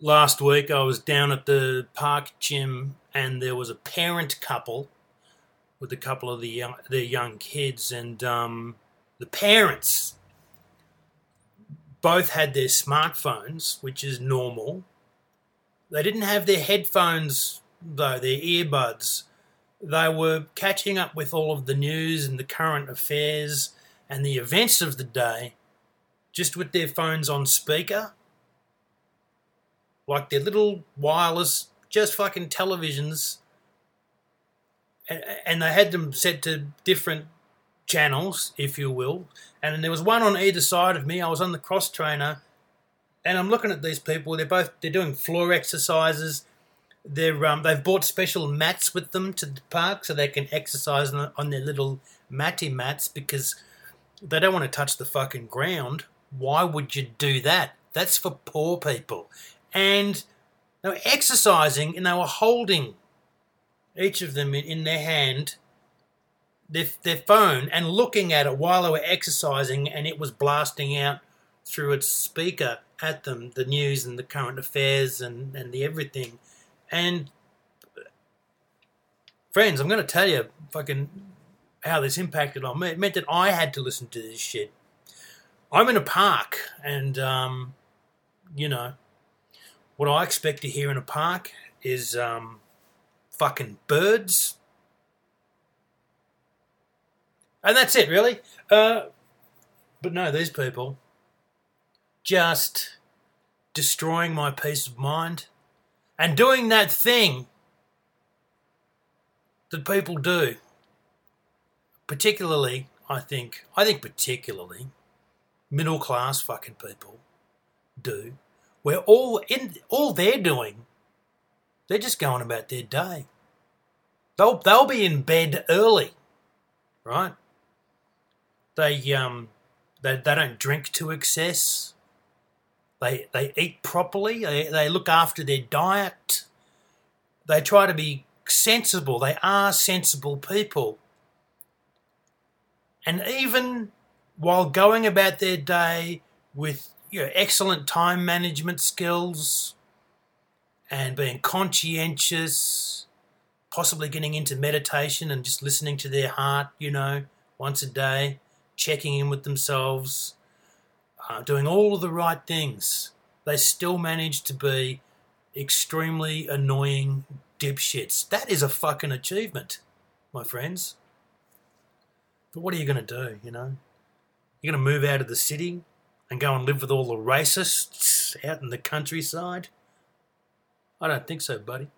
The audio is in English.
last week I was down at the park gym and there was a parent couple with a couple of the young, their young kids and um, the parents both had their smartphones, which is normal. They didn't have their headphones though, their earbuds. They were catching up with all of the news and the current affairs and the events of the day just with their phones on speaker like their little wireless, just fucking televisions, and, and they had them set to different channels, if you will. And there was one on either side of me. I was on the cross trainer, and I'm looking at these people. They're both they're doing floor exercises. They're um, they've bought special mats with them to the park so they can exercise on, on their little matty mats because they don't want to touch the fucking ground. Why would you do that? That's for poor people and they were exercising and they were holding each of them in, in their hand their, their phone and looking at it while they were exercising and it was blasting out through its speaker at them the news and the current affairs and, and the everything. And friends i'm going to tell you fucking how this impacted on me. It meant that i had to listen to this shit. I'm in a park and um, you know what I expect to hear in a park is um, fucking birds. And that's it, really. Uh, but no, these people just destroying my peace of mind and doing that thing that people do. Particularly, I think, I think particularly middle class fucking people do where all in all they're doing, they're just going about their day. They'll they'll be in bed early, right? They um they they don't drink to excess. They they eat properly. They they look after their diet. They try to be sensible. They are sensible people. And even while going about their day with you know, excellent time management skills and being conscientious, possibly getting into meditation and just listening to their heart, you know, once a day, checking in with themselves, uh, doing all of the right things. They still manage to be extremely annoying dipshits. That is a fucking achievement, my friends. But what are you going to do, you know? You're going to move out of the city, and go and live with all the racists out in the countryside? I don't think so, buddy.